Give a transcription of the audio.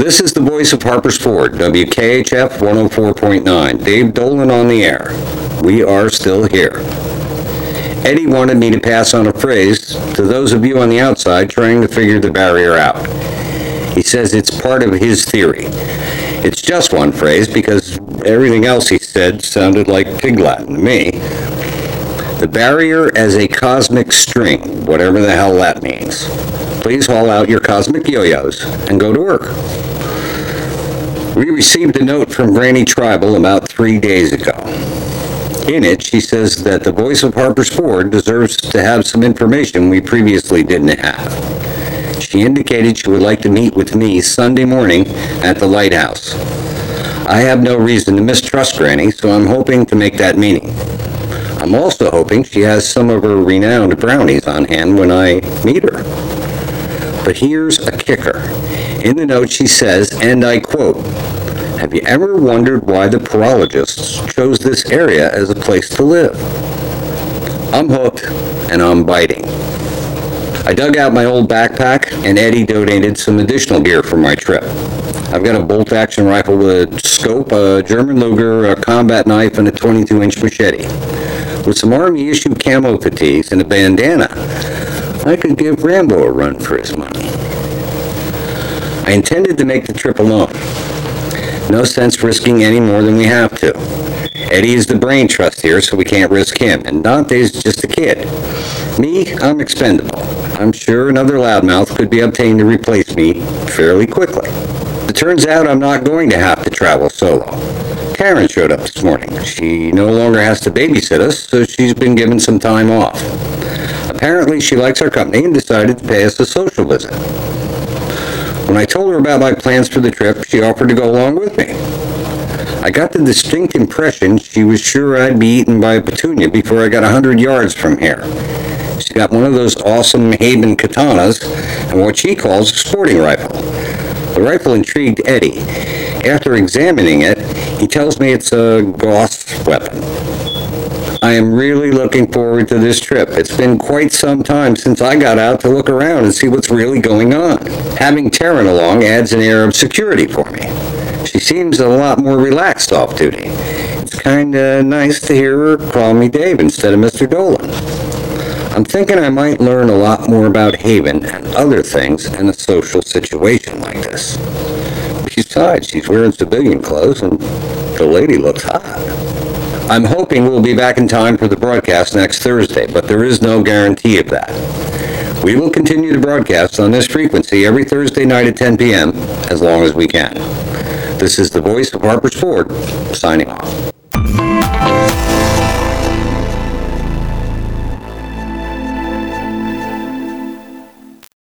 This is the voice of Harper's Ford, WKHF 104.9. Dave Dolan on the air. We are still here. Eddie wanted me to pass on a phrase to those of you on the outside trying to figure the barrier out. He says it's part of his theory. It's just one phrase because everything else he said sounded like pig Latin to me. The barrier as a cosmic string, whatever the hell that means. Please haul out your cosmic yo-yos and go to work. We received a note from Granny Tribal about three days ago. In it, she says that the voice of Harper's Ford deserves to have some information we previously didn't have. She indicated she would like to meet with me Sunday morning at the lighthouse. I have no reason to mistrust Granny, so I'm hoping to make that meeting. I'm also hoping she has some of her renowned brownies on hand when I meet her. But here's a kicker. In the note she says, and I quote, Have you ever wondered why the porologists chose this area as a place to live? I'm hooked, and I'm biting. I dug out my old backpack, and Eddie donated some additional gear for my trip. I've got a bolt-action rifle with a scope, a German Luger, a combat knife, and a 22-inch machete. With some Army-issue camo fatigues and a bandana, I could give Rambo a run for his money. I intended to make the trip alone. No sense risking any more than we have to. Eddie is the brain trust here, so we can't risk him, and Dante's just a kid. Me, I'm expendable. I'm sure another loudmouth could be obtained to replace me fairly quickly. It turns out I'm not going to have to travel solo. Karen showed up this morning. She no longer has to babysit us, so she's been given some time off. Apparently, she likes our company and decided to pay us a social visit. When I told her about my plans for the trip, she offered to go along with me. I got the distinct impression she was sure I'd be eaten by a petunia before I got a hundred yards from here. She's got one of those awesome Haven katanas and what she calls a sporting rifle. The rifle intrigued Eddie. After examining it, he tells me it's a Gauss weapon. I am really looking forward to this trip. It's been quite some time since I got out to look around and see what's really going on. Having Taryn along adds an air of security for me. She seems a lot more relaxed off duty. It's kinda nice to hear her call me Dave instead of Mr. Dolan. I'm thinking I might learn a lot more about Haven and other things in a social situation like this. Besides, she's wearing civilian clothes and the lady looks hot. I'm hoping we'll be back in time for the broadcast next Thursday, but there is no guarantee of that. We will continue to broadcast on this frequency every Thursday night at 10 p.m. as long as we can. This is the voice of Harper's Ford, signing off.